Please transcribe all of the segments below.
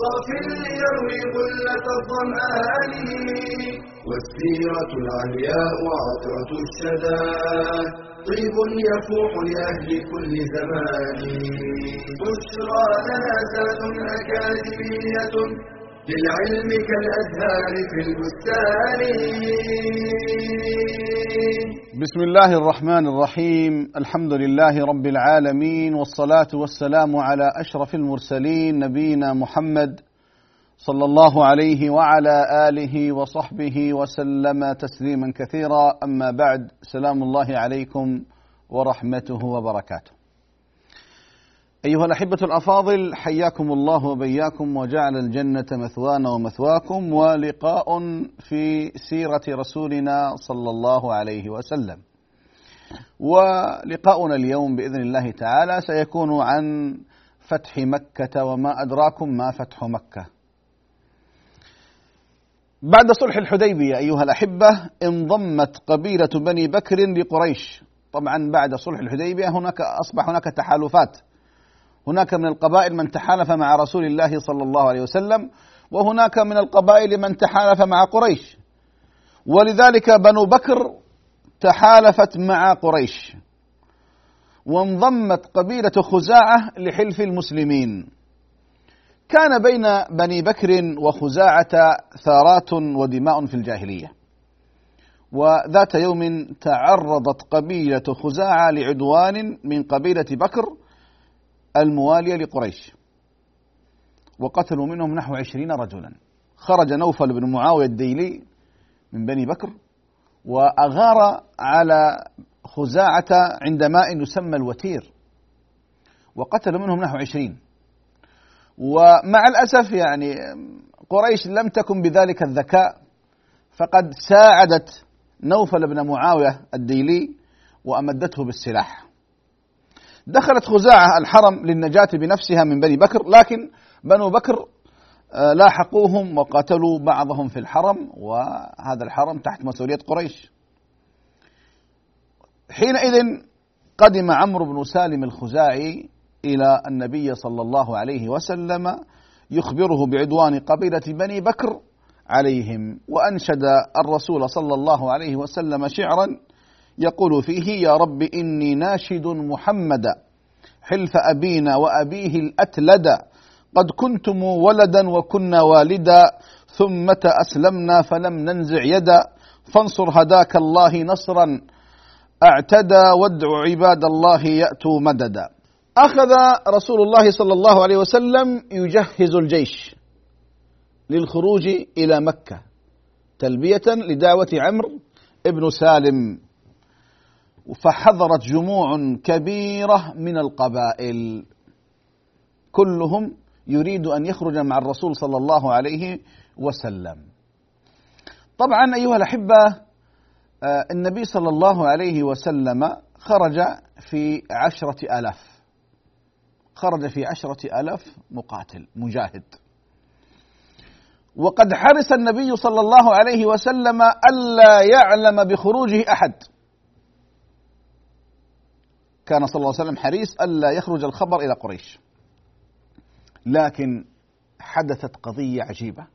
صاف ليروي غلة الظمآن والسيرة العلياء عطرة الشدى. طيب يفوح لأهل كل زمان. بشرى لنا زاد أكاديمية للعلم كالأزهار في البستان. بسم الله الرحمن الرحيم الحمد لله رب العالمين والصلاة والسلام على أشرف المرسلين نبينا محمد صلى الله عليه وعلى آله وصحبه وسلم تسليما كثيرا أما بعد سلام الله عليكم ورحمته وبركاته أيها الأحبة الأفاضل حياكم الله وبياكم وجعل الجنة مثوانا ومثواكم ولقاء في سيرة رسولنا صلى الله عليه وسلم. ولقاؤنا اليوم بإذن الله تعالى سيكون عن فتح مكة وما أدراكم ما فتح مكة. بعد صلح الحديبية أيها الأحبة انضمت قبيلة بني بكر لقريش. طبعا بعد صلح الحديبية هناك أصبح هناك تحالفات هناك من القبائل من تحالف مع رسول الله صلى الله عليه وسلم وهناك من القبائل من تحالف مع قريش. ولذلك بنو بكر تحالفت مع قريش. وانضمت قبيلة خزاعة لحلف المسلمين. كان بين بني بكر وخزاعة ثارات ودماء في الجاهلية. وذات يوم تعرضت قبيلة خزاعة لعدوان من قبيلة بكر الموالية لقريش. وقتلوا منهم نحو عشرين رجلا. خرج نوفل بن معاوية الديلي من بني بكر وأغار على خزاعة عند ماء يسمى الوتير. وقتل منهم نحو عشرين. ومع الأسف يعني قريش لم تكن بذلك الذكاء فقد ساعدت نوفل بن معاوية الديلي وأمدته بالسلاح. دخلت خزاعة الحرم للنجاة بنفسها من بني بكر لكن بنو بكر لاحقوهم وقاتلوا بعضهم في الحرم وهذا الحرم تحت مسؤولية قريش. حينئذ قدم عمرو بن سالم الخزاعي إلى النبي صلى الله عليه وسلم يخبره بعدوان قبيلة بني بكر عليهم وأنشد الرسول صلى الله عليه وسلم شعرا يقول فيه يا رب إني ناشد محمدا حلف أبينا وأبيه الأتلد قد كنتم ولدا وكنا والدا ثم أسلمنا فلم ننزع يدا فانصر هداك الله نصرا أعتدى وادع عباد الله يأتوا مددا. أخذ رسول الله صلى الله عليه وسلم يجهز الجيش للخروج إلى مكة تلبية لدعوة عمرو ابن سالم. فحضرت جموع كبيرة من القبائل. كلهم يريد أن يخرج مع الرسول صلى الله عليه وسلم. طبعا أيها الأحبة النبي صلى الله عليه وسلم خرج في عشرة ألاف. خرج في عشرة ألاف مقاتل مجاهد. وقد حرص النبي صلى الله عليه وسلم ألا يعلم بخروجه أحد. كان صلى الله عليه وسلم حريص ألا يخرج الخبر إلى قريش. لكن حدثت قضية عجيبة.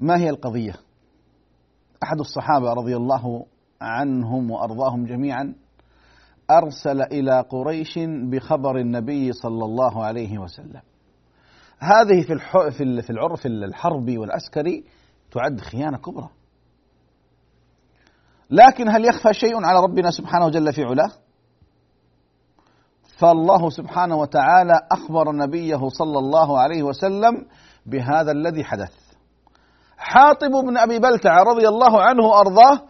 ما هي القضية؟ أحد الصحابة رضي الله عنهم وأرضاهم جميعا أرسل إلى قريش بخبر النبي صلى الله عليه وسلم. هذه في في العرف الحربي والعسكري تعد خيانة كبرى. لكن هل يخفى شيء على ربنا سبحانه جل في علاه؟ فالله سبحانه وتعالى أخبر نبيه صلى الله عليه وسلم بهذا الذي حدث. حاطب بن أبي بلتع رضي الله عنه وأرضاه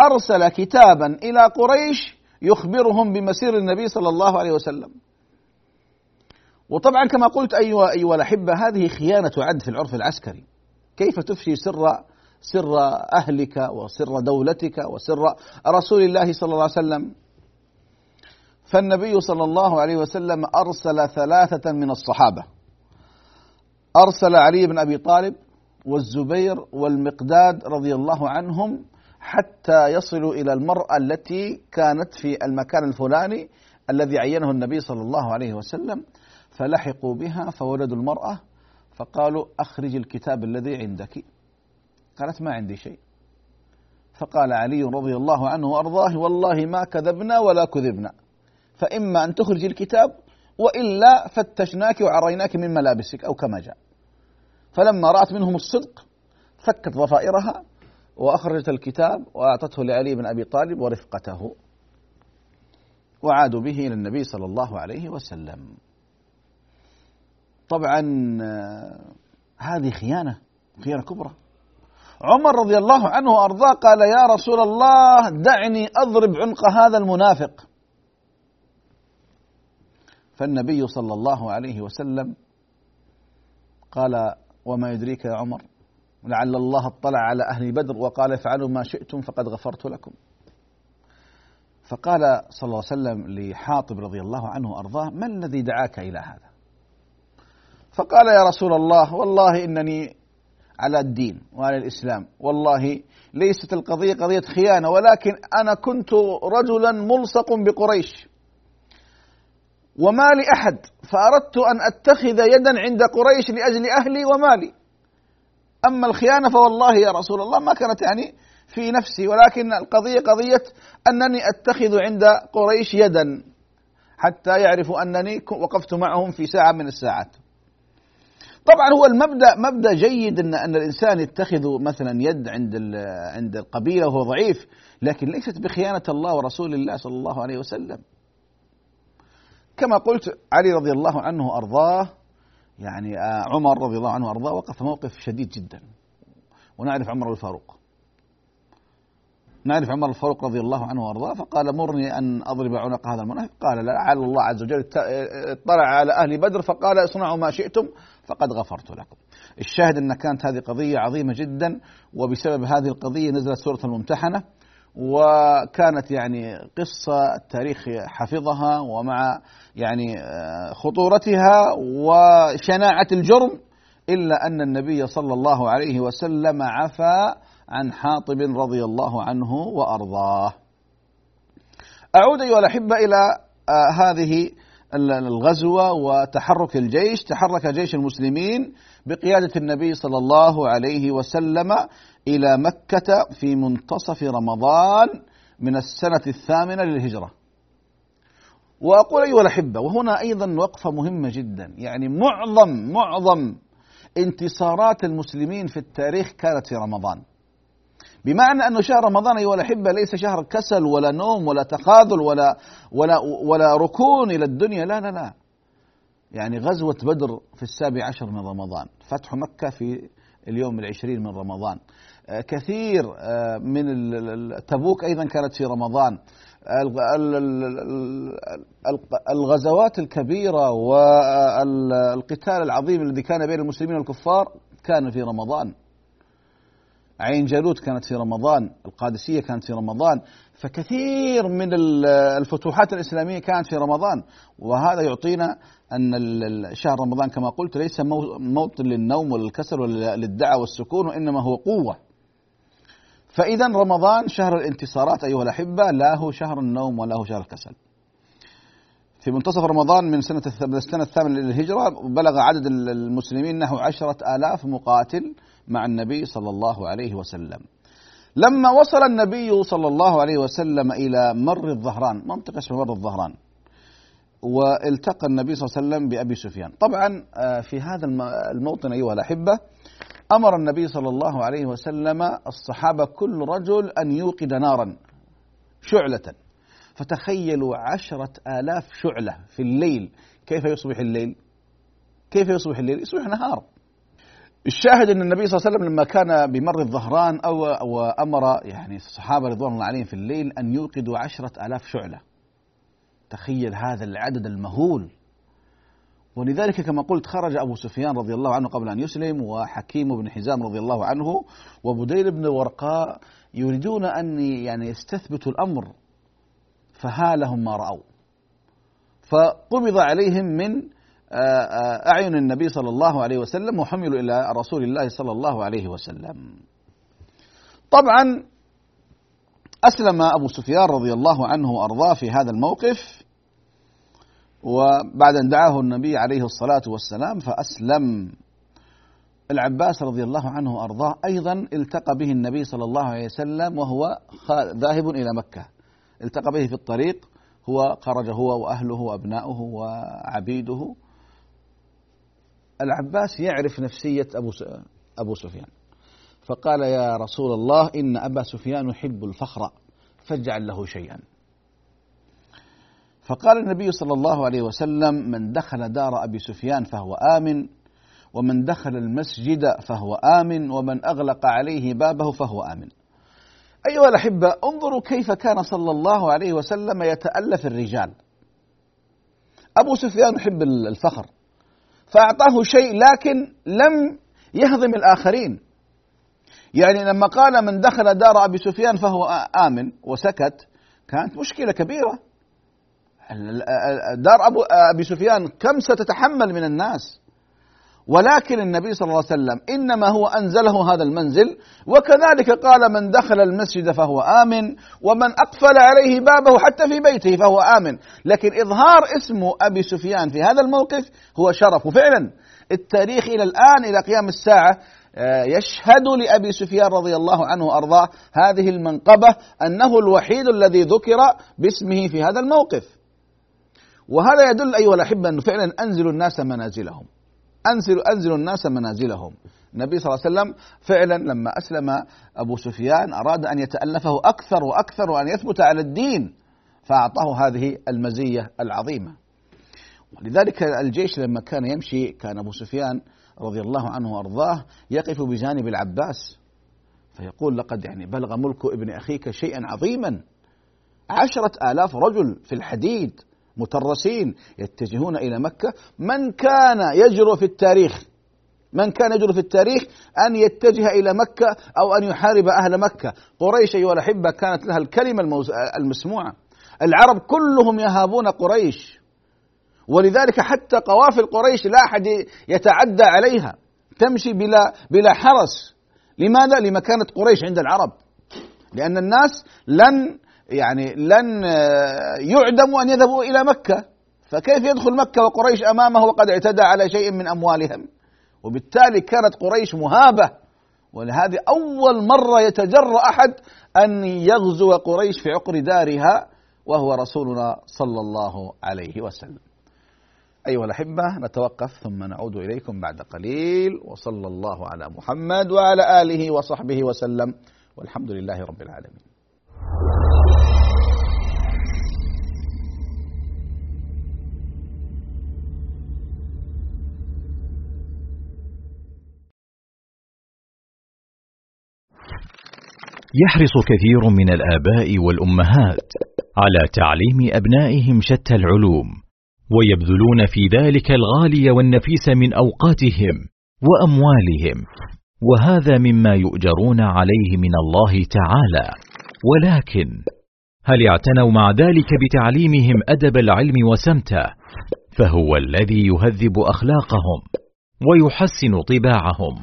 أرسل كتابا إلى قريش يخبرهم بمسير النبي صلى الله عليه وسلم. وطبعا كما قلت أيها أيها الأحبة هذه خيانة عد في العرف العسكري. كيف تفشي سر سر أهلك وسر دولتك وسر رسول الله صلى الله عليه وسلم. فالنبي صلى الله عليه وسلم أرسل ثلاثة من الصحابة. أرسل علي بن أبي طالب والزبير والمقداد رضي الله عنهم حتى يصلوا إلى المرأة التي كانت في المكان الفلاني الذي عينه النبي صلى الله عليه وسلم فلحقوا بها فولدوا المرأة فقالوا أخرج الكتاب الذي عندك. قالت ما عندي شيء. فقال علي رضي الله عنه وأرضاه والله ما كذبنا ولا كذبنا. فإما أن تخرج الكتاب وإلا فتشناك وعريناك من ملابسك أو كما جاء. فلما رأت منهم الصدق فكت ضفائرها وأخرجت الكتاب وأعطته لعلي بن أبي طالب ورفقته. وعادوا به إلى النبي صلى الله عليه وسلم. طبعا هذه خيانة خيانة كبرى. عمر رضي الله عنه وأرضاه قال يا رسول الله دعني أضرب عنق هذا المنافق. فالنبي صلى الله عليه وسلم قال وما يدريك يا عمر لعل الله اطلع على أهل بدر وقال افعلوا ما شئتم فقد غفرت لكم. فقال صلى الله عليه وسلم لحاطب رضي الله عنه وأرضاه ما الذي دعاك إلى هذا؟ فقال يا رسول الله والله إنني على الدين وعلى الإسلام. والله ليست القضية قضية خيانة ولكن أنا كنت رجلا ملصق بقريش. وما لأحد فأردت أن أتخذ يدا عند قريش لأجل أهلي ومالي. أما الخيانة فوالله يا رسول الله ما كانت يعني في نفسي ولكن القضية قضية أنني أتخذ عند قريش يدا حتى يعرفوا أنني وقفت معهم في ساعة من الساعات. طبعا هو المبدأ مبدأ جيد إن إن الإنسان يتخذ مثلا يد عند عند القبيلة وهو ضعيف لكن ليست بخيانة الله ورسول الله صلى الله عليه وسلم. كما قلت علي رضي الله عنه وارضاه يعني آه، عمر رضي الله عنه وارضاه وقف موقف شديد جدا. ونعرف عمر الفاروق. نعرف عمر الفاروق رضي الله عنه وأرضاه فقال مرني أن أضرب عنق هذا المنافق. قال لا الله عز وجل اطلع على أهل بدر فقال اصنعوا ما شئتم. فقد غفرت لكم. الشاهد أن كانت هذه قضية عظيمة جدا وبسبب هذه القضية نزلت سورة الممتحنة وكانت يعني قصة التاريخ حفظها ومع يعني آه، خطورتها وشناعة الجرم إلا أن النبي صلى الله عليه وسلم عفى عن حاطب رضي الله عنه وأرضاه. أعود أيها الأحبة إلى آه، هذه الغزوة وتحرك الجيش، تحرك جيش المسلمين بقيادة النبي صلى الله عليه وسلم إلى مكة في منتصف رمضان من السنة الثامنة للهجرة. وأقول أيها الأحبة وهنا أيضا وقفة مهمة جدا، يعني معظم معظم انتصارات المسلمين في التاريخ كانت في رمضان. بمعنى أن شهر رمضان أيها الأحبة ليس شهر كسل ولا نوم ولا تخاذل ولا ولا ولا ركون إلى الدنيا. لا لا لا. يعني غزوة بدر في السابع عشر من رمضان فتح مكة في اليوم العشرين من رمضان. آه، كثير آه، من تبوك أيضا كانت في رمضان. الغزوات الكبيرة والقتال العظيم الذي كان بين المسلمين والكفار كان في رمضان. عين جالوت كانت في رمضان القادسية كانت في رمضان فكثير من الفتوحات الإسلامية كانت في رمضان. وهذا يعطينا أن شهر رمضان كما قلت ليس موطن للنوم وللكسل ولا للدعوة والسكون وإنما هو قوة. فإذا رمضان شهر الانتصارات أيها الأحبة لا هو شهر النوم ولا هو شهر الكسل. في منتصف رمضان من سنة السنة الثامنة للهجرة بلغ عدد المسلمين نحو عشرة آلاف مقاتل مع النبي صلى الله عليه وسلم. لما وصل النبي صلى الله عليه وسلم إلى مر الظهران منطقة اسمها مر الظهران والتقى النبي صلى الله عليه وسلم بأبي سفيان. طبعا آه، في هذا الموطن أيها الأحبة أمر النبي صلى الله عليه وسلم الصحابة كل رجل أن يوقد نارا شعلة. فتخيلوا عشرة آلاف شعلة في الليل. كيف يصبح الليل؟ كيف يصبح الليل؟ يصبح نهار. الشاهد أن النبي صلى الله عليه وسلم لما كان بمر الظهران أو وامر يعني الصحابة رضوان الله عليهم في الليل أن يوقدوا عشرة آلاف شعلة. تخيل هذا العدد المهول. ولذلك كما قلت خرج أبو سفيان رضي الله عنه قبل أن يسلم وحكيم بن حزام رضي الله عنه وبديل بن ورقاء يريدون أن يعني يستثبتوا الأمر فهالهم ما رأوا. فقبض عليهم من أعين النبي صلى الله عليه وسلم وحملوا إلى رسول الله صلى الله عليه وسلم. طبعا أسلم أبو سفيان رضي الله عنه وأرضاه في هذا الموقف وبعد أن دعاه النبي عليه الصلاة والسلام فأسلم. العباس رضي الله عنه وأرضاه أيضا التقى به النبي صلى الله عليه وسلم وهو ذاهب إلى مكة. التقى به في الطريق هو خرج هو وأهله وأبناؤه وعبيده. العباس يعرف نفسية أبو أبو سفيان. فقال يا رسول الله إن أبا سفيان يحب الفخر فاجعل له شيئا. فقال النبي صلى الله عليه وسلم من دخل دار أبي سفيان فهو آمن ومن دخل المسجد فهو آمن ومن أغلق عليه بابه فهو آمن. أيها الأحبة انظروا كيف كان صلى الله عليه وسلم يتألف الرجال. أبو سفيان يحب الفخر. فأعطاه شيء لكن لم يهضم الآخرين. يعني لما قال من دخل دار أبي سفيان فهو آمن وسكت كانت مشكلة كبيرة. دار أبو أبي سفيان كم ستتحمل من الناس؟ ولكن النبي صلى الله عليه وسلم إنما هو أنزله هذا المنزل وكذلك قال من دخل المسجد فهو آمن ومن أقفل عليه بابه حتى في بيته فهو آمن. لكن إظهار اسم أبي سفيان في هذا الموقف هو شرف. وفعلا التاريخ إلى الآن إلى قيام الساعة آه، يشهد لأبي سفيان رضي الله عنه وأرضاه هذه المنقبة أنه الوحيد الذي ذكر باسمه في هذا الموقف. وهذا يدل أيها الأحبة أنه فعلا أنزلوا الناس منازلهم. انزلوا انزلوا الناس منازلهم. النبي صلى الله عليه وسلم فعلا لما أسلم أبو سفيان أراد أن يتألفه أكثر وأكثر وأن يثبت على الدين فأعطاه هذه المزية العظيمة. ولذلك الجيش لما كان يمشي كان أبو سفيان رضي الله عنه وأرضاه يقف بجانب العباس فيقول لقد يعني بلغ ملك ابن أخيك شيئا عظيما. عشرة آلاف رجل في الحديد. مترسين يتجهون إلى مكة. من كان يجرؤ في التاريخ من كان يجرؤ في التاريخ أن يتجه إلى مكة أو أن يحارب أهل مكة؟ قريش أيها الأحبة كانت لها الكلمة المسموعة. العرب كلهم يهابون قريش. ولذلك حتى قوافل قريش لا أحد يتعدى عليها. تمشي بلا بلا حرس. لماذا؟ لمكانة قريش عند العرب. لأن الناس لن يعني لن يعدموا أن يذهبوا إلى مكة. فكيف يدخل مكة وقريش أمامه وقد اعتدى على شيء من أموالهم؟ وبالتالي كانت قريش مهابة. ولهذه أول مرة يتجرأ أحد أن يغزو قريش في عقر دارها وهو رسولنا صلى الله عليه وسلم. أيها الأحبة نتوقف ثم نعود إليكم بعد قليل. وصلى الله على محمد وعلى آله وصحبه وسلم. والحمد لله رب العالمين. يحرص كثير من الآباء والأمهات على تعليم أبنائهم شتى العلوم ويبذلون في ذلك الغالي والنفيس من أوقاتهم وأموالهم وهذا مما يؤجرون عليه من الله تعالى. ولكن هل اعتنوا مع ذلك بتعليمهم أدب العلم وسمته؟ فهو الذي يهذب أخلاقهم ويحسن طباعهم.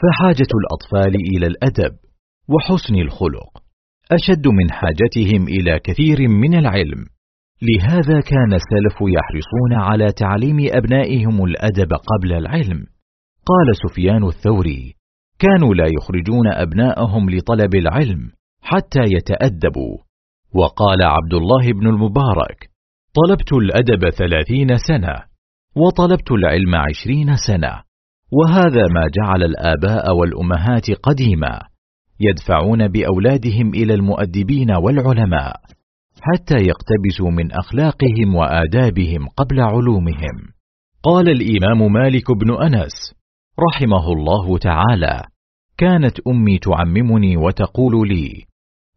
فحاجة الأطفال إلى الأدب وحسن الخلق أشد من حاجتهم إلى كثير من العلم. لهذا كان السلف يحرصون على تعليم أبنائهم الأدب قبل العلم. قال سفيان الثوري كانوا لا يخرجون أبناءهم لطلب العلم حتى يتأدبوا. وقال عبد الله بن المبارك طلبت الأدب ثلاثين سنة وطلبت العلم عشرين سنة وهذا ما جعل الآباء والأمهات قديما. يدفعون بأولادهم إلى المؤدبين والعلماء حتى يقتبسوا من أخلاقهم وآدابهم قبل علومهم. قال الإمام مالك بن أنس رحمه الله تعالى كانت أمي تعممني وتقول لي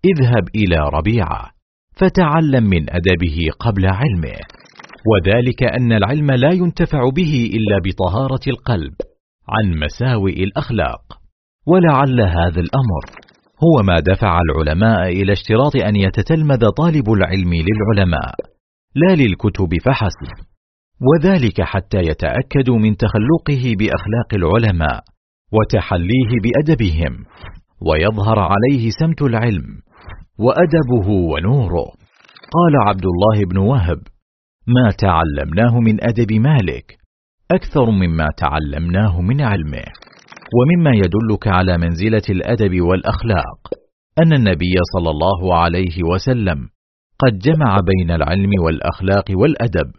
اذهب إلى ربيعة فتعلم من أدبه قبل علمه وذلك أن العلم لا ينتفع به إلا بطهارة القلب عن مساوئ الأخلاق. ولعل هذا الأمر. هو ما دفع العلماء إلى اشتراط أن يتتلمذ طالب العلم للعلماء لا للكتب فحسب. وذلك حتى يتأكدوا من تخلقه بأخلاق العلماء وتحليه بأدبهم ويظهر عليه سمت العلم وأدبه ونوره. قال عبد الله بن وهب ما تعلمناه من أدب مالك أكثر مما تعلمناه من علمه. ومما يدلك على منزلة الأدب والأخلاق أن النبي صلى الله عليه وسلم قد جمع بين العلم والأخلاق والأدب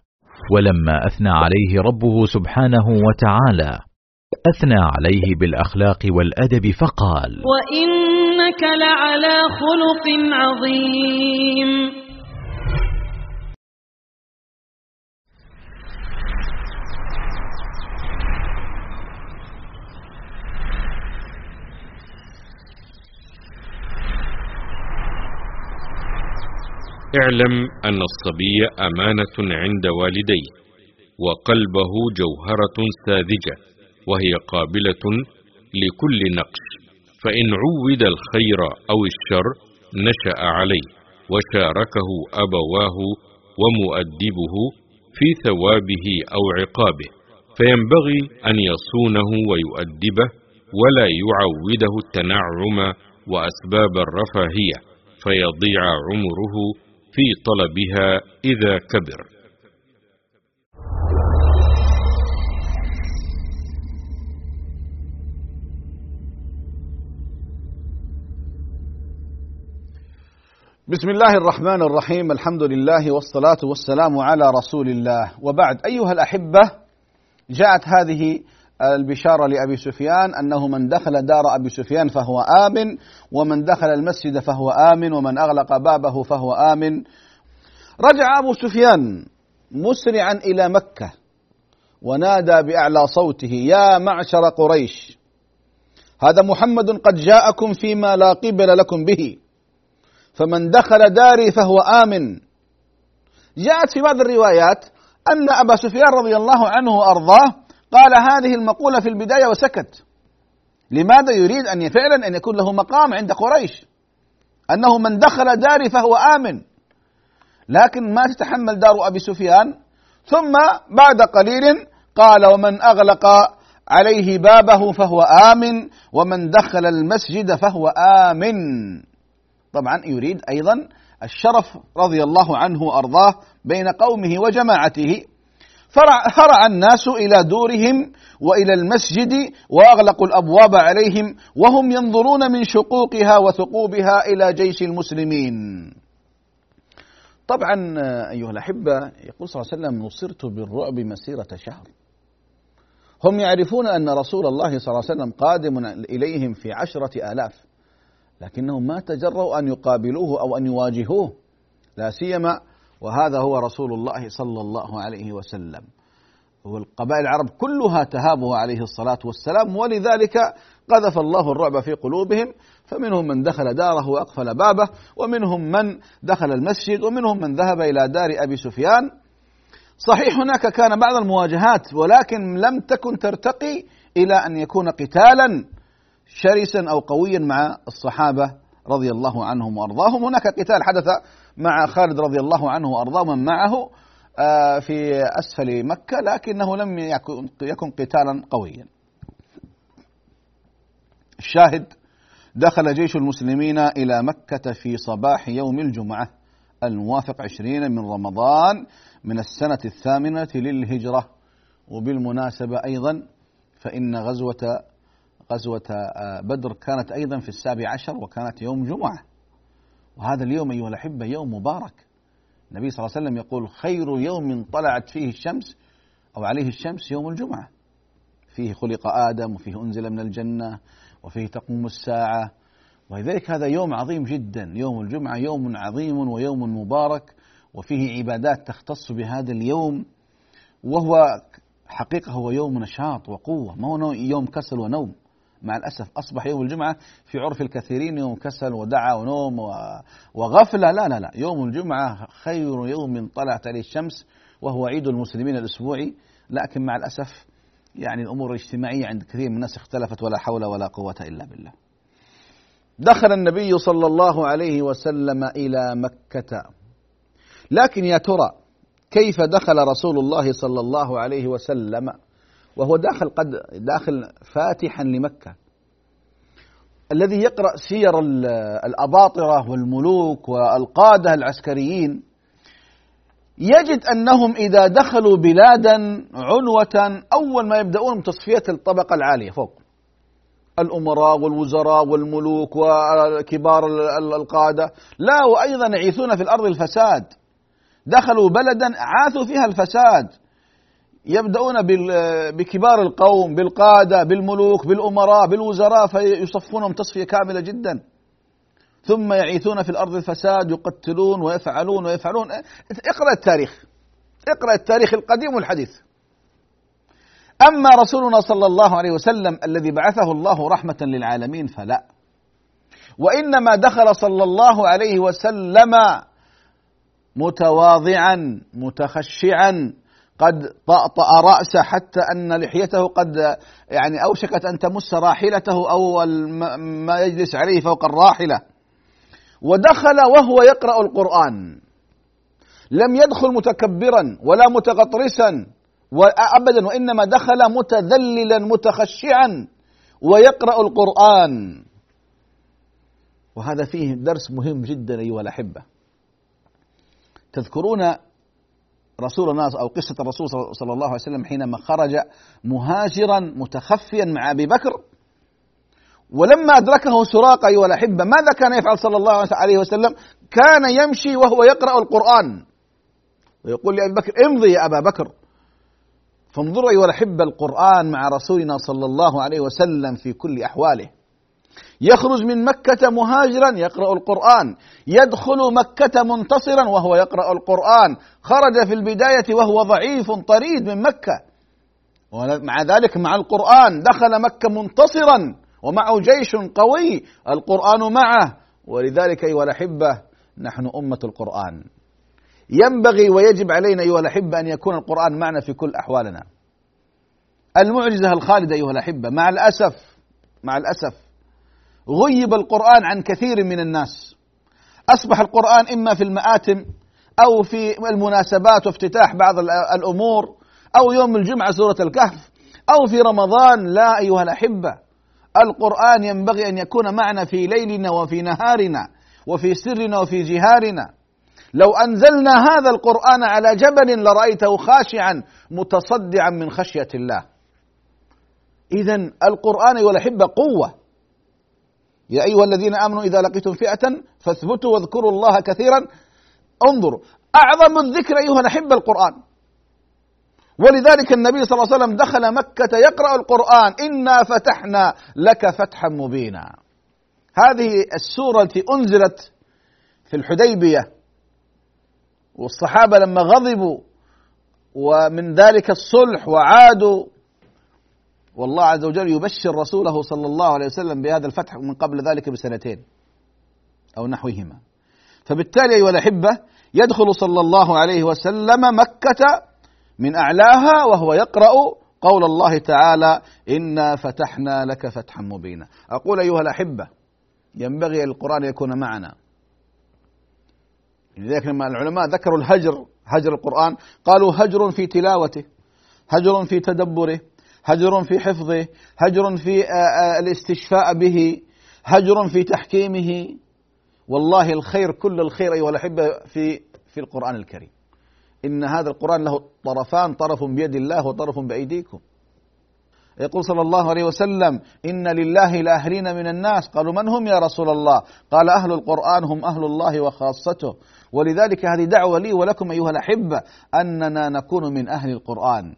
ولما أثنى عليه ربه سبحانه وتعالى أثنى عليه بالأخلاق والأدب فقال وإنك لعلى خلق عظيم. اعلم أن الصبي أمانة عند والديه وقلبه جوهرة ساذجة وهي قابلة لكل نقش فإن عود الخير أو الشر نشأ عليه وشاركه أبواه ومؤدبه في ثوابه أو عقابه فينبغي أن يصونه ويؤدبه ولا يعوده التنعم وأسباب الرفاهية فيضيع عمره في طلبها إذا كبر. بسم الله الرحمن الرحيم. الحمد لله والصلاة والسلام على رسول الله. وبعد أيها الأحبة جاءت هذه البشارة لأبي سفيان أنه من دخل دار أبي سفيان فهو آمن ومن دخل المسجد فهو آمن ومن أغلق بابه فهو آمن. رجع أبو سفيان مسرعا إلى مكة ونادى بأعلى صوته يا معشر قريش هذا محمد قد جاءكم فيما لا قبل لكم به فمن دخل داري فهو آمن. جاءت في بعض الروايات أن أبا سفيان رضي الله عنه وأرضاه قال هذه المقولة في البداية وسكت. لماذا يريد أن فعلا أن يكون له مقام عند قريش؟ أنه من دخل داري فهو آمن. لكن ما تتحمل دار أبي سفيان. ثم بعد قليل قال ومن أغلق عليه بابه فهو آمن ومن دخل المسجد فهو آمن. طبعا يريد أيضا الشرف رضي الله عنه وأرضاه بين قومه وجماعته. فرع الناس إلى دورهم وإلى المسجد وأغلقوا الأبواب عليهم وهم ينظرون من شقوقها وثقوبها إلى جيش المسلمين. طبعا أيها الأحبة يقول صلى الله عليه وسلم نصرت بالرعب مسيرة شهر. هم يعرفون أن رسول الله صلى الله عليه وسلم قادم إليهم في عشرة آلاف لكنهم ما تجرؤوا أن يقابلوه أو أن يواجهوه لا سيما وهذا هو رسول الله صلى الله عليه وسلم. والقبائل العرب كلها تهابه عليه الصلاة والسلام ولذلك قذف الله الرعب في قلوبهم. فمنهم من دخل داره وأقفل بابه ومنهم من دخل المسجد ومنهم من ذهب إلى دار أبي سفيان. صحيح هناك كان بعض المواجهات ولكن لم تكن ترتقي إلى أن يكون قتالا شرسا أو قويا مع الصحابة رضي الله عنهم وأرضاهم. هناك قتال حدث مع خالد رضي الله عنه وأرضاه من معه آه، في أسفل مكة لكنه لم يكن قتالا قويا. الشاهد دخل جيش المسلمين إلى مكة في صباح يوم الجمعة الموافق عشرين من رمضان من السنة الثامنة للهجرة. وبالمناسبة أيضا فإن غزوة غزوة آه، بدر كانت أيضا في السابع عشر وكانت يوم جمعة. وهذا اليوم أيها الأحبة يوم مبارك. النبي صلى الله عليه وسلم يقول خير يوم طلعت فيه الشمس أو عليه الشمس يوم الجمعة. فيه خلق آدم وفيه أنزل من الجنة وفيه تقوم الساعة. ولذلك هذا يوم عظيم جدا. يوم الجمعة يوم عظيم ويوم مبارك. وفيه عبادات تختص بهذا اليوم. وهو حقيقة هو يوم نشاط وقوة. ما هو يوم كسل ونوم. مع الأسف أصبح يوم الجمعة في عرف الكثيرين يوم كسل ودعى ونوم وغفلة. لا لا لا. يوم الجمعة خير يوم طلعت عليه الشمس وهو عيد المسلمين الأسبوعي. لكن مع الأسف يعني الأمور الاجتماعية عند كثير من الناس اختلفت ولا حول ولا قوة إلا بالله. دخل النبي صلى الله عليه وسلم إلى مكة. لكن يا ترى كيف دخل رسول الله صلى الله عليه وسلم؟ وهو داخل قد داخل فاتحا لمكة. الذي يقرأ سير الأباطرة والملوك والقادة العسكريين يجد أنهم إذا دخلوا بلادا عنوة أول ما يبدأون بتصفية الطبقة العالية فوق. الأمراء والوزراء والملوك وكبار القادة. لا وأيضا يعيثون في الأرض الفساد. دخلوا بلدا عاثوا فيها الفساد. يبدأون بكبار القوم بالقادة بالملوك بالأمراء بالوزراء فيصفونهم تصفية كاملة جدا. ثم يعيثون في الأرض الفساد يقتلون ويفعلون ويفعلون. اقرأ التاريخ. اقرأ التاريخ القديم والحديث. أما رسولنا صلى الله عليه وسلم الذي بعثه الله رحمة للعالمين فلا. وإنما دخل صلى الله عليه وسلم متواضعا متخشعا قد طأطأ رأسه حتى أن لحيته قد يعني أوشكت أن تمس راحلته أو ما يجلس عليه فوق الراحلة. ودخل وهو يقرأ القرآن. لم يدخل متكبرا ولا متغطرسا أبدا وإنما دخل متذللا متخشعا ويقرأ القرآن. وهذا فيه درس مهم جدا أيها الأحبة. تذكرون رسول الله أو قصة الرسول صلى الله عليه وسلم حينما خرج مهاجرا متخفيا مع أبي بكر. ولما أدركه سراقة أيها الأحبة ماذا كان يفعل صلى الله عليه وسلم؟ كان يمشي وهو يقرأ القرآن. ويقول لأبي بكر امضي يا أبا بكر. فانظروا أيها الأحبة القرآن مع رسولنا صلى الله عليه وسلم في كل أحواله. يخرج من مكة مهاجرا يقرأ القرآن يدخل مكة منتصرا وهو يقرأ القرآن خرج في البداية وهو ضعيف طريد من مكة. ومع ذلك مع القرآن دخل مكة منتصرا ومعه جيش قوي القرآن معه ولذلك أيها الأحبة نحن أمة القرآن. ينبغي ويجب علينا أيها الأحبة أن يكون القرآن معنا في كل أحوالنا. المعجزة الخالدة أيها الأحبة مع الأسف مع الأسف غيب القرآن عن كثير من الناس. أصبح القرآن إما في المآتم أو في المناسبات وافتتاح بعض الأمور أو يوم الجمعة سورة الكهف أو في رمضان. لا أيها الأحبة القرآن ينبغي أن يكون معنا في ليلنا وفي نهارنا وفي سرنا وفي جهارنا. لو أنزلنا هذا القرآن على جبل لرأيته خاشعا متصدعا من خشية الله. إذا القرآن أيها الأحبة قوة. يا أيها الذين آمنوا إذا لقيتم فئة فاثبتوا واذكروا الله كثيرا. انظروا أعظم الذكر أيها الأحبة القرآن. ولذلك النبي صلى الله عليه وسلم دخل مكة يقرأ القرآن. إنا فتحنا لك فتحا مبينا. هذه السورة التي أنزلت في الحديبية والصحابة لما غضبوا ومن ذلك الصلح وعادوا والله عز وجل يبشر رسوله صلى الله عليه وسلم بهذا الفتح من قبل ذلك بسنتين أو نحوهما. فبالتالي أيها الأحبة يدخل صلى الله عليه وسلم مكة من أعلاها وهو يقرأ قول الله تعالى إنا فتحنا لك فتحا مبينا. أقول أيها الأحبة ينبغي القرآن يكون معنا. لذلك لما العلماء ذكروا الهجر هجر القرآن قالوا هجر في تلاوته هجر في تدبره هجر في حفظه هجر في الاستشفاء به هجر في تحكيمه. والله الخير كل الخير أيها الأحبة في في القرآن الكريم. إن هذا القرآن له طرفان طرف بيد الله وطرف بأيديكم. يقول صلى الله عليه وسلم إن لله لأهلين من الناس. قالوا من هم يا رسول الله؟ قال أهل القرآن هم أهل الله وخاصته. ولذلك هذه دعوة لي ولكم أيها الأحبة أننا نكون من أهل القرآن.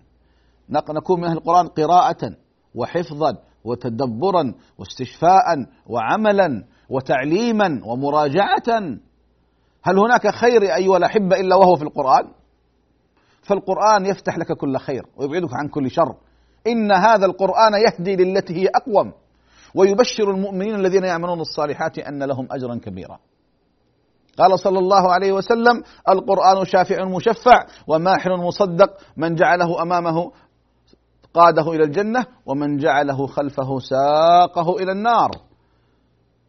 نكون من أهل القرآن قراءة وحفظا وتدبرا واستشفاء وعملا وتعليما ومراجعة. هل هناك خير أيها الأحبة إلا وهو في القرآن؟ فالقرآن يفتح لك كل خير ويبعدك عن كل شر. إن هذا القرآن يهدي للتي هي أقوم ويبشر المؤمنين الذين يعملون الصالحات أن لهم أجرا كبيرا. قال صلى الله عليه وسلم القرآن شافع مشفع وماحل مصدق من جعله أمامه قاده إلى الجنة ومن جعله خلفه ساقه إلى النار.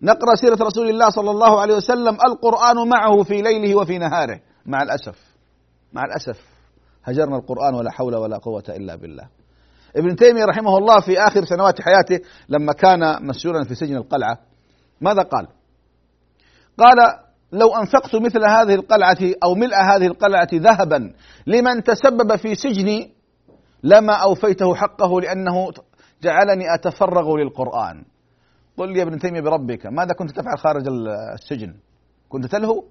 نقرأ سيرة رسول الله صلى الله عليه وسلم القرآن معه في ليله وفي نهاره. مع الأسف مع الأسف هجرنا القرآن ولا حول ولا قوة إلا بالله. ابن تيمية رحمه الله في آخر سنوات حياته لما كان مسجونا في سجن القلعة ماذا قال؟ قال لو أنفقت مثل هذه القلعة أو ملء هذه القلعة ذهبا لمن تسبب في سجني لما أوفيته حقه لأنه جعلني أتفرغ للقرآن. قل لي يا ابن تيمية بربك ماذا كنت تفعل خارج السجن؟ كنت تلهو؟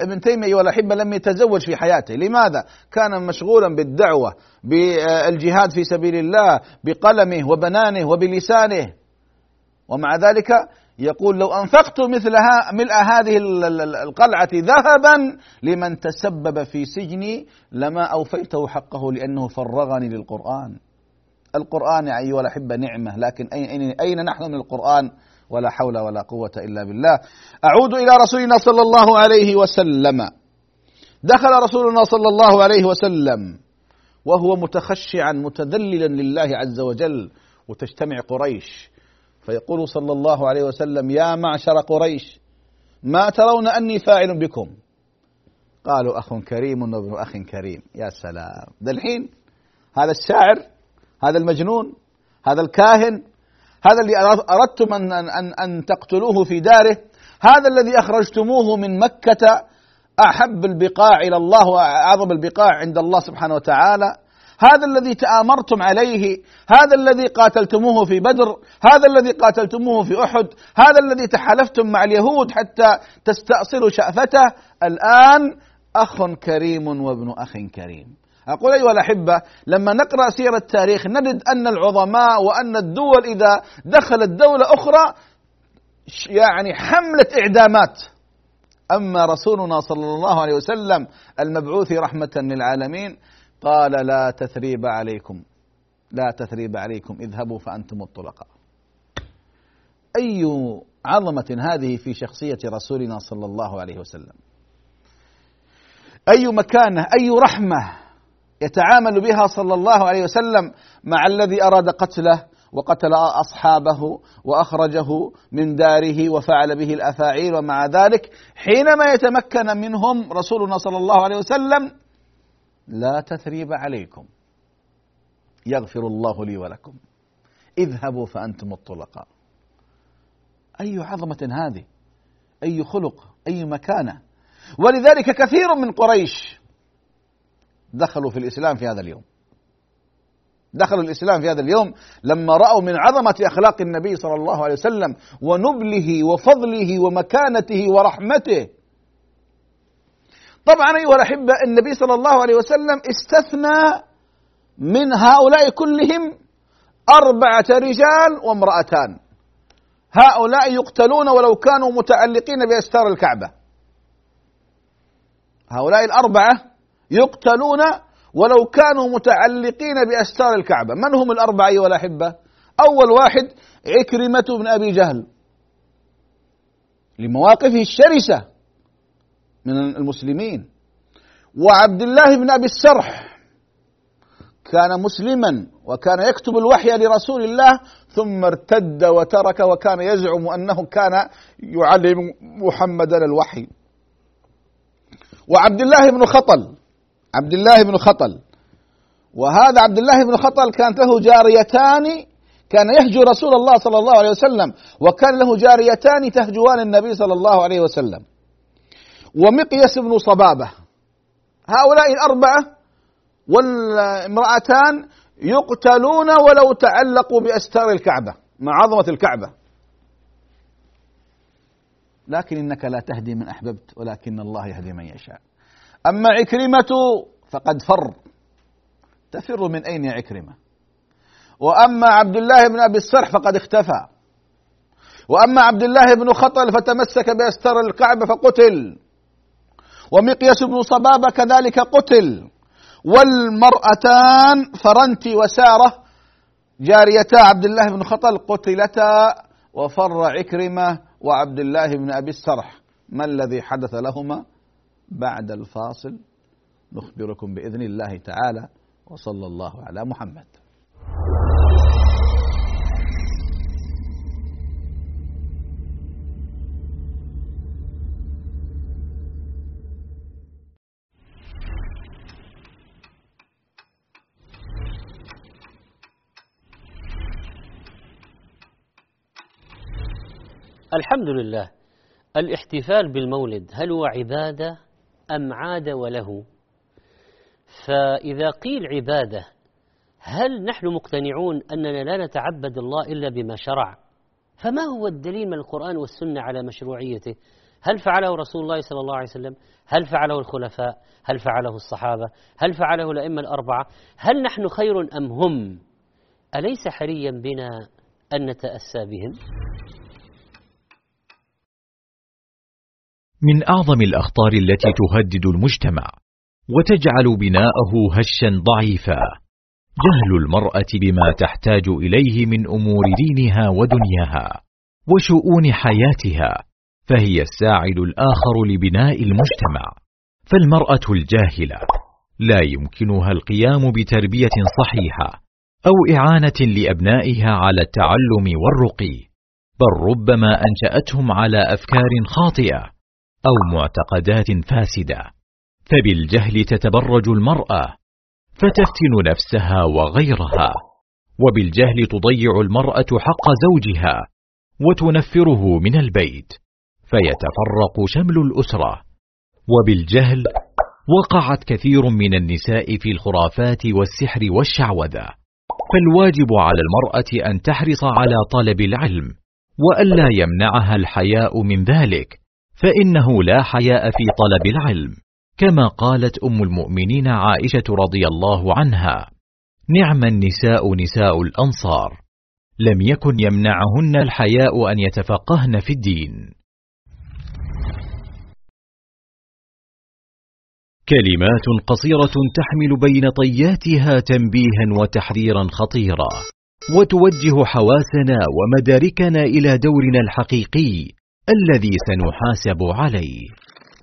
ابن تيمية أيها الأحبة لم يتزوج في حياته. لماذا؟ كان مشغولا بالدعوة بالجهاد في سبيل الله بقلمه وبنانه وبلسانه. ومع ذلك يقول لو أنفقت مثلها ملء هذه القلعة ذهبا لمن تسبب في سجني لما أوفيته حقه لأنه فرغني للقرآن. القرآن يا أيها الأحبة نعمة لكن أين, أين نحن من القرآن؟ ولا حول ولا قوة إلا بالله. أعود إلى رسولنا صلى الله عليه وسلم. دخل رسولنا صلى الله عليه وسلم وهو متخشعا متذللا لله عز وجل وتجتمع قريش. فيقول صلى الله عليه وسلم يا معشر قريش ما ترون أني فاعل بكم؟ قالوا أخ كريم وابن أخ كريم. يا سلام. ذا الحين هذا الشاعر هذا المجنون هذا الكاهن هذا اللي أردتم أن, أن, أن تقتلوه في داره هذا الذي أخرجتموه من مكة أحب البقاع إلى الله وأعظم البقاع عند الله سبحانه وتعالى. هذا الذي تآمرتم عليه هذا الذي قاتلتموه في بدر هذا الذي قاتلتموه في أحد هذا الذي تحالفتم مع اليهود حتى تستأصلوا شأفته الآن أخ كريم وابن أخ كريم. أقول أيها الأحبة لما نقرأ سيرة التاريخ نجد أن العظماء وأن الدول إذا دخلت دولة أخرى يعني حملة إعدامات. أما رسولنا صلى الله عليه وسلم المبعوث رحمة للعالمين قال لا تثريب عليكم. لا تثريب عليكم. اذهبوا فأنتم الطلقاء. أي عظمة هذه في شخصية رسولنا صلى الله عليه وسلم؟ أي مكانة أي رحمة يتعامل بها صلى الله عليه وسلم مع الذي أراد قتله وقتل أصحابه وأخرجه من داره وفعل به الأفاعيل ومع ذلك؟ حينما يتمكن منهم رسولنا صلى الله عليه وسلم لا تثريب عليكم. يغفر الله لي ولكم. اذهبوا فأنتم الطلقاء. أي عظمة هذه؟ أي خلق؟ أي مكانة؟ ولذلك كثير من قريش دخلوا في الإسلام في هذا اليوم. دخلوا الإسلام في هذا اليوم لما رأوا من عظمة أخلاق النبي صلى الله عليه وسلم ونبله وفضله ومكانته ورحمته طبعا أيها الأحبة النبي صلى الله عليه وسلم استثنى من هؤلاء كلهم أربعة رجال وامرأتان. هؤلاء يقتلون ولو كانوا متعلقين بأستار الكعبة. هؤلاء الأربعة يقتلون ولو كانوا متعلقين بأستار الكعبة. من هم الأربعة أيها الأحبة؟ أول واحد عكرمة بن أبي جهل. لمواقفه الشرسة. من المسلمين. وعبد الله بن أبي السرح كان مسلما وكان يكتب الوحي لرسول الله ثم ارتد وترك وكان يزعم أنه كان يعلم محمدا الوحي. وعبد الله بن خطل عبد الله بن خطل. وهذا عبد الله بن خطل كانت له جاريتان كان يهجو رسول الله صلى الله عليه وسلم وكان له جاريتان تهجوان النبي صلى الله عليه وسلم. ومقيس بن صبابة. هؤلاء الأربعة والامرأتان يقتلون ولو تعلقوا بأستار الكعبة مع عظمة الكعبة. لكن إنك لا تهدي من أحببت ولكن الله يهدي من يشاء. أما عكرمة فقد فر. تفر من أين يا عكرمة؟ وأما عبد الله بن أبي السرح فقد اختفى. وأما عبد الله بن خطل فتمسك بأستار الكعبة فقتل. ومقياس بن صبابة كذلك قتل والمرأتان فرنتي وسارة جاريتا عبد الله بن خطل قتلتا وفر عكرمة وعبد الله بن أبي السرح. ما الذي حدث لهما؟ بعد الفاصل نخبركم بإذن الله تعالى وصلى الله على محمد. الحمد لله. الاحتفال بالمولد هل هو عبادة أم عاد وله؟ فإذا قيل عبادة هل نحن مقتنعون أننا لا نتعبد الله إلا بما شرع؟ فما هو الدليل من القرآن والسنة على مشروعيته؟ هل فعله رسول الله صلى الله عليه وسلم؟ هل فعله الخلفاء؟ هل فعله الصحابة؟ هل فعله الأئمة الأربعة؟ هل نحن خير أم هم؟ أليس حريا بنا أن نتأسى بهم؟ من أعظم الأخطار التي تهدد المجتمع وتجعل بناءه هشا ضعيفا. جهل المرأة بما تحتاج إليه من أمور دينها ودنياها وشؤون حياتها فهي الساعد الآخر لبناء المجتمع. فالمرأة الجاهلة لا يمكنها القيام بتربية صحيحة أو إعانة لأبنائها على التعلم والرقي بل ربما أنشأتهم على أفكار خاطئة أو معتقدات فاسدة. فبالجهل تتبرج المرأة فتفتن نفسها وغيرها. وبالجهل تضيع المرأة حق زوجها وتنفره من البيت فيتفرق شمل الأسرة. وبالجهل وقعت كثير من النساء في الخرافات والسحر والشعوذة. فالواجب على المرأة أن تحرص على طلب العلم وألا يمنعها الحياء من ذلك. فإنه لا حياء في طلب العلم كما قالت أم المؤمنين عائشة رضي الله عنها. نعم النساء نساء الأنصار. لم يكن يمنعهن الحياء أن يتفقهن في الدين. كلمات قصيرة تحمل بين طياتها تنبيها وتحذيرا خطيرا وتوجه حواسنا ومداركنا إلى دورنا الحقيقي الذي سنحاسب عليه.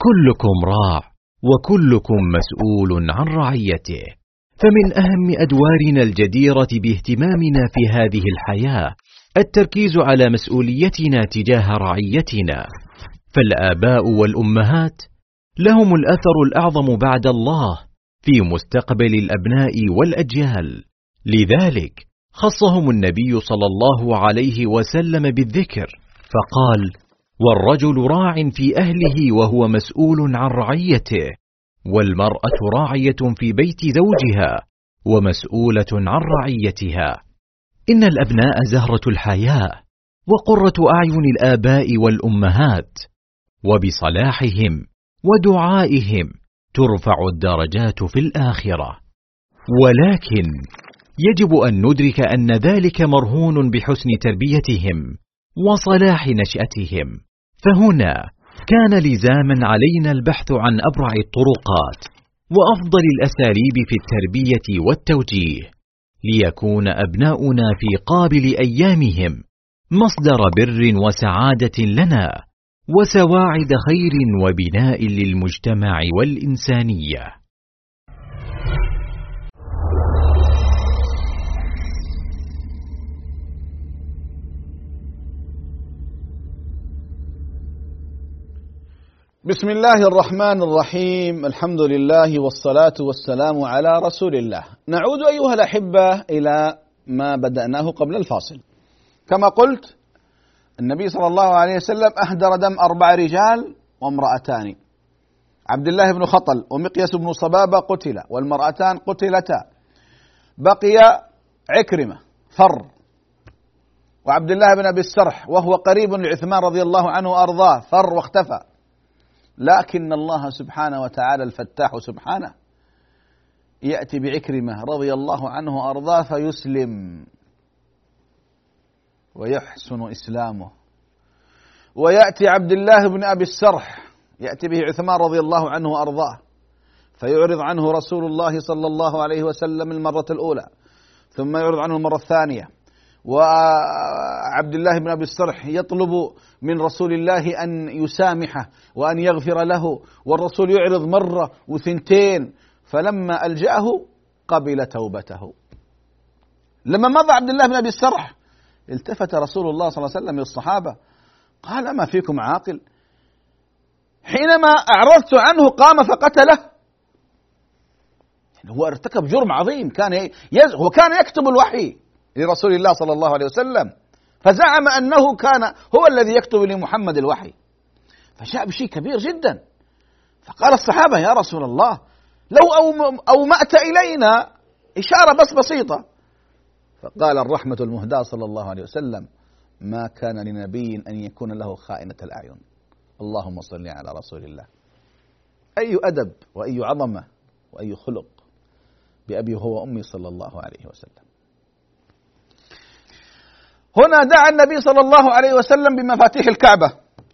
كلكم راع وكلكم مسؤول عن رعيته. فمن أهم أدوارنا الجديرة باهتمامنا في هذه الحياة التركيز على مسؤوليتنا تجاه رعيتنا. فالآباء والأمهات لهم الأثر الأعظم بعد الله في مستقبل الأبناء والأجيال. لذلك خصهم النبي صلى الله عليه وسلم بالذكر فقال والرجل راع في أهله وهو مسؤول عن رعيته والمرأة راعية في بيت زوجها ومسؤولة عن رعيتها. إن الأبناء زهرة الحياة وقرة أعين الآباء والأمهات وبصلاحهم ودعائهم ترفع الدرجات في الآخرة. ولكن يجب أن ندرك أن ذلك مرهون بحسن تربيتهم وصلاح نشأتهم. فهنا كان لزاما علينا البحث عن أبرع الطرقات وأفضل الأساليب في التربية والتوجيه ليكون أبناؤنا في قابل أيامهم مصدر بر وسعادة لنا وسواعد خير وبناء للمجتمع والإنسانية. بسم الله الرحمن الرحيم الحمد لله والصلاة والسلام على رسول الله نعود أيها الأحبة إلى ما بدأناه قبل الفاصل كما قلت النبي صلى الله عليه وسلم أهدر دم أربع رجال وامرأتان عبد الله بن خطل ومقيس بن صبابة قتل والمرأتان قتلتا بقي عكرمة فر وعبد الله بن أبي السرح وهو قريب لعثمان رضي الله عنه وأرضاه فر واختفى لكن الله سبحانه وتعالى الفتاح سبحانه يأتي بعكرمة رضي الله عنه وأرضاه فيسلم ويحسن إسلامه. ويأتي عبد الله بن أبي السرح يأتي به عثمان رضي الله عنه وأرضاه فيعرض عنه رسول الله صلى الله عليه وسلم المرة الأولى ثم يعرض عنه المرة الثانية. وعبد الله بن أبي السرح يطلب من رسول الله أن يسامحه وأن يغفر له والرسول يعرض مرة وثنتين فلما ألجأه قبل توبته. لما مضى عبد الله بن أبي السرح التفت رسول الله صلى الله عليه وسلم للصحابه قال ما فيكم عاقل؟ حينما أعرضت عنه قام فقتله. هو ارتكب جرم عظيم كان. هو كان يكتب الوحي. لرسول الله صلى الله عليه وسلم. فزعم أنه كان هو الذي يكتب لمحمد الوحي. فجاء بشيء كبير جدا. فقال الصحابة يا رسول الله لو اومأت إلينا إشارة بس بسيطة. فقال الرحمة المهداة صلى الله عليه وسلم ما كان لنبي أن يكون له خائنة الأعين. اللهم صل على رسول الله. أي أدب وأي عظمة وأي خلق بأبي هو وأمي صلى الله عليه وسلم. هنا دعا النبي صلى الله عليه وسلم بمفاتيح الكعبة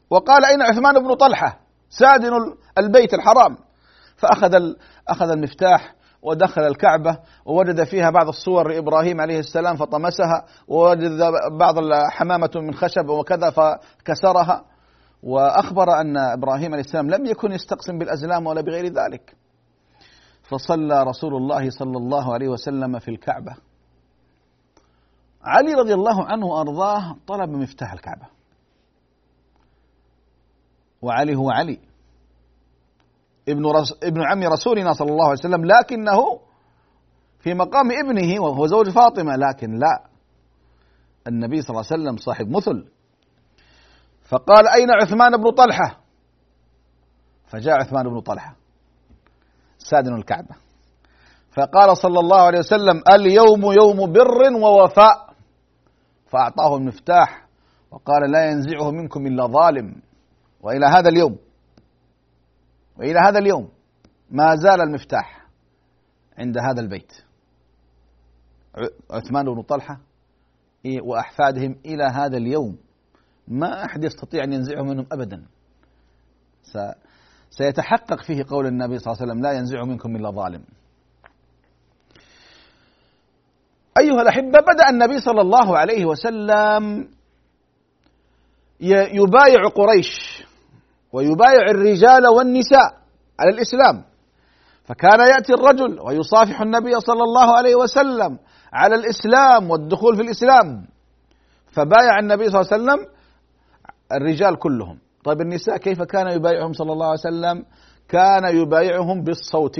وقال أين عثمان بن طلحة؟ سادن البيت الحرام. فأخذ أخذ المفتاح ودخل الكعبة ووجد فيها بعض الصور لإبراهيم عليه السلام فطمسها ووجد بعض حمامة من خشب وكذا فكسرها. وأخبر أن إبراهيم عليه السلام لم يكن يستقسم بالأزلام ولا بغير ذلك. فصلى رسول الله صلى الله عليه وسلم في الكعبة. علي رضي الله عنه وأرضاه طلب مفتاح الكعبة. وعلي هو علي. ابن, رس ابن عم رسولنا صلى الله عليه وسلم لكنه في مقام ابنه وهو زوج فاطمة لكن لا. النبي صلى الله عليه وسلم صاحب مثل. فقال أين عثمان بن طلحة؟ فجاء عثمان بن طلحة سادن الكعبة. فقال صلى الله عليه وسلم اليوم يوم بر ووفاء. فأعطاه المفتاح وقال لا ينزعه منكم إلا ظالم. وإلى هذا اليوم وإلى هذا اليوم ما زال المفتاح عند هذا البيت. عثمان بن طلحة وأحفادهم إلى هذا اليوم. ما أحد يستطيع أن ينزعه منهم أبدا. سيتحقق فيه قول النبي صلى الله عليه وسلم لا ينزع منكم إلا ظالم. أيها الأحبة بدأ النبي صلى الله عليه وسلم يبايع قريش ويبايع الرجال والنساء على الإسلام. فكان يأتي الرجل ويصافح النبي صلى الله عليه وسلم على الإسلام والدخول في الإسلام. فبايع النبي صلى الله عليه وسلم الرجال كلهم. طيب النساء كيف كان يبايعهم صلى الله عليه وسلم؟ كان يبايعهم بالصوت.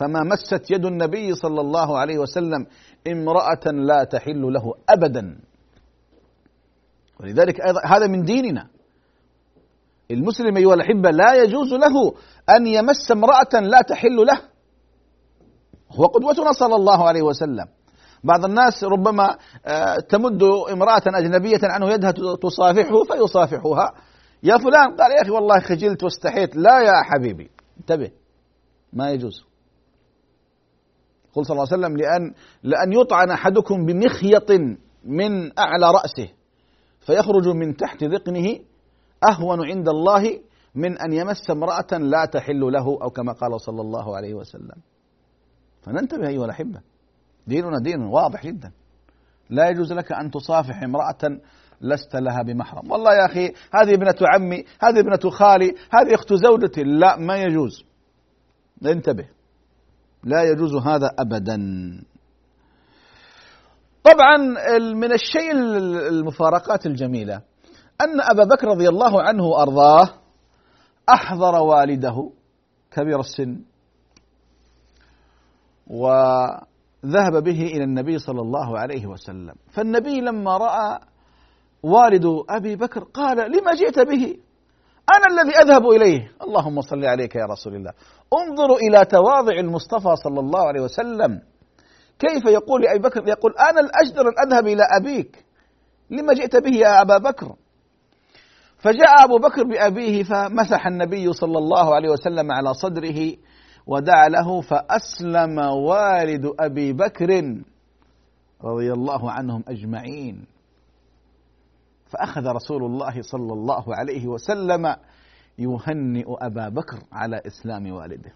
فما مست يد النبي صلى الله عليه وسلم امرأة لا تحل له أبدا. ولذلك أيضا هذا من ديننا. المسلم أيها الأحبة لا يجوز له أن يمس امرأة لا تحل له. هو قدوتنا صلى الله عليه وسلم. بعض الناس ربما آه، تمد امرأة أجنبية عنه يدها تصافحه فيصافحها. يا فلان قال يا أخي والله خجلت واستحيت. لا يا حبيبي انتبه ما يجوز. قل صلى الله عليه وسلم لأن لأن يطعن أحدكم بمخيط من أعلى رأسه فيخرج من تحت ذقنه أهون عند الله من أن يمس امرأة لا تحل له أو كما قال صلى الله عليه وسلم. فننتبه أيها الأحبة. ديننا دين واضح جدا. لا يجوز لك أن تصافح امرأة لست لها بمحرم. والله يا أخي هذه ابنة عمي هذه ابنة خالي هذه أخت زوجتي. لا ما يجوز. انتبه. لا يجوز هذا أبدا. طبعا من الشيء المفارقات الجميلة أن أبا بكر رضي الله عنه وأرضاه أحضر والده كبير السن و ذهب به إلى النبي صلى الله عليه وسلم. فالنبي لما رأى والد أبي بكر قال لما جئت به؟ أنا الذي أذهب إليه. اللهم صل عليك يا رسول الله. انظروا إلى تواضع المصطفى صلى الله عليه وسلم. كيف يقول لابي بكر؟ يقول أنا الأجدر أن أذهب إلى أبيك. لما جئت به يا أبا بكر. فجاء أبو بكر بأبيه فمسح النبي صلى الله عليه وسلم على صدره ودعا له فأسلم والد أبي بكر رضي الله عنهم أجمعين. فأخذ رسول الله صلى الله عليه وسلم يهنئ أبا بكر على إسلام والده.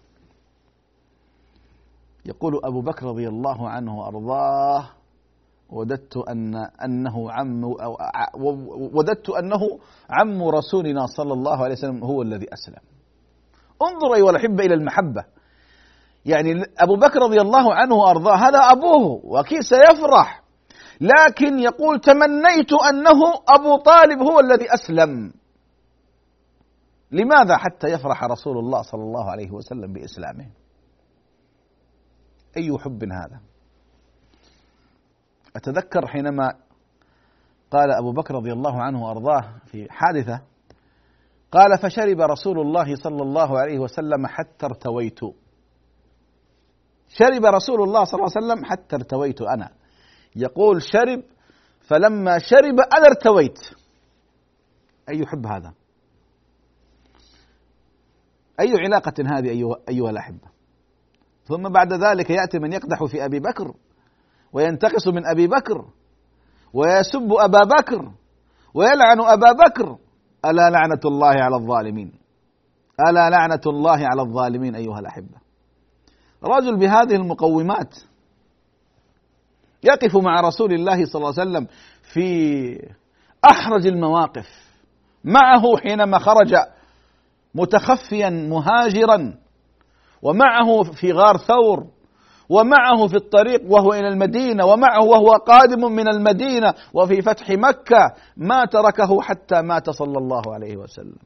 يقول أبو بكر رضي الله عنه وأرضاه وددت أن أنه عم وددت أنه عم رسولنا صلى الله عليه وسلم هو الذي أسلم. انظر أيها الأحبة إلى المحبة. يعني أبو بكر رضي الله عنه وأرضاه هذا أبوه وأكيد سيفرح؟ لكن يقول تمنيت أنه أبو طالب هو الذي أسلم. لماذا حتى يفرح رسول الله صلى الله عليه وسلم بإسلامه؟ أي حب هذا؟ أتذكر حينما قال أبو بكر رضي الله عنه وأرضاه في حادثة قال فشرب رسول الله صلى الله عليه وسلم حتى ارتويت. شرب رسول الله صلى الله عليه وسلم حتى ارتويت أنا. يقول شرب فلما شرب أنا ارتويت. أي حب هذا؟ أي علاقة هذه أيها, أيها الأحبة؟ ثم بعد ذلك يأتي من يقدح في أبي بكر وينتقص من أبي بكر ويسب أبا بكر ويلعن أبا بكر. ألا لعنة الله على الظالمين؟ ألا لعنة الله على الظالمين أيها الأحبة؟ رجل بهذه المقومات يقف مع رسول الله صلى الله عليه وسلم في أحرج المواقف. معه حينما خرج متخفيا مهاجرا ومعه في غار ثور ومعه في الطريق وهو إلى المدينة ومعه وهو قادم من المدينة وفي فتح مكة ما تركه حتى مات صلى الله عليه وسلم.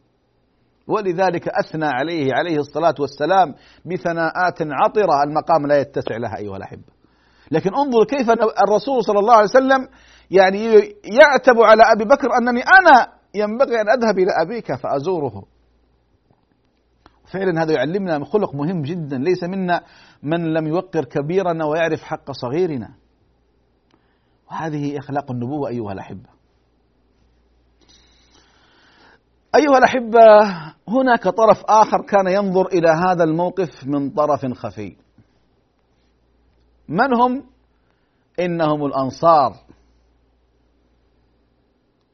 ولذلك أثنى عليه عليه الصلاة والسلام بثناءات عطرة المقام لا يتسع لها أيها الأحبة. لكن انظر كيف الرسول صلى الله عليه وسلم يعني يعتب على أبي بكر أنني أنا ينبغي أن أذهب إلى أبيك فأزوره. فعلا هذا يعلمنا خلق مهم جدا. ليس منا من لم يوقر كبيرنا ويعرف حق صغيرنا. وهذه إخلاق النبوة أيها الأحبة. أيها الأحبة هناك طرف آخر كان ينظر إلى هذا الموقف من طرف خفي. من هم؟ إنهم الأنصار.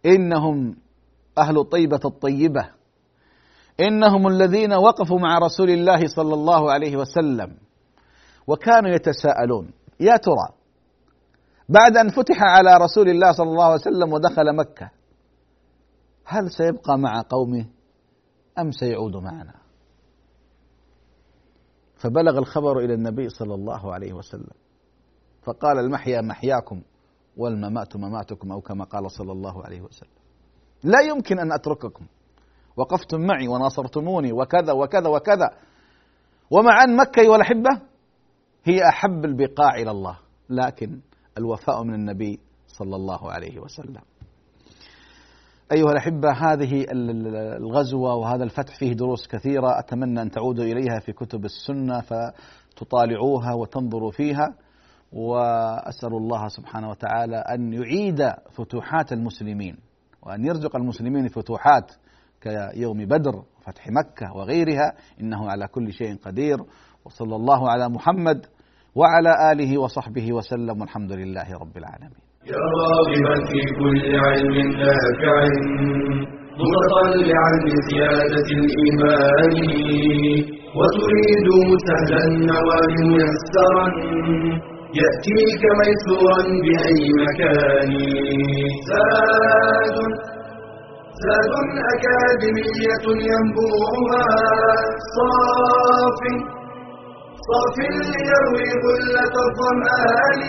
إنهم أهل طيبة الطيبة. إنهم الذين وقفوا مع رسول الله صلى الله عليه وسلم وكانوا يتساءلون يا ترى بعد أن فتح على رسول الله صلى الله عليه وسلم ودخل مكة هل سيبقى مع قومه أم سيعود معنا؟ فبلغ الخبر إلى النبي صلى الله عليه وسلم. فقال المحيا محياكم والممات مماتكم أو كما قال صلى الله عليه وسلم. لا يمكن أن أترككم. وقفتم معي وناصرتموني وكذا وكذا وكذا. ومع أن مكة أيها الأحبة؟ هي أحب البقاع إلى الله. لكن الوفاء من النبي صلى الله عليه وسلم. أيها الأحبة هذه الغزوة وهذا الفتح فيه دروس كثيرة. أتمنى أن تعودوا إليها في كتب السنة فتطالعوها وتنظروا فيها. وأسأل الله سبحانه وتعالى أن يعيد فتوحات المسلمين وأن يرزق المسلمين فتوحات كيوم بدر فتح مكة وغيرها إنه على كل شيء قدير وصلى الله على محمد وعلى آله وصحبه وسلم والحمد لله رب العالمين. يا راغبا في كل علم نافع متطلعا لزيادة الإيمان وتريد سهلا النوال ميسرا يأتيك ميسورا بأي مكان. زاد زاد أكاديمية ينبوعها. صاف. صاف ليروي غلة الظمآن.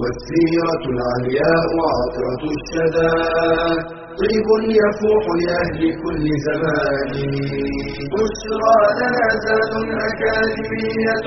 والسيرة العلياء عطرة الشدى. طيب يفوح لأهل كل زمان. بشرى لنا زاد أكاديمية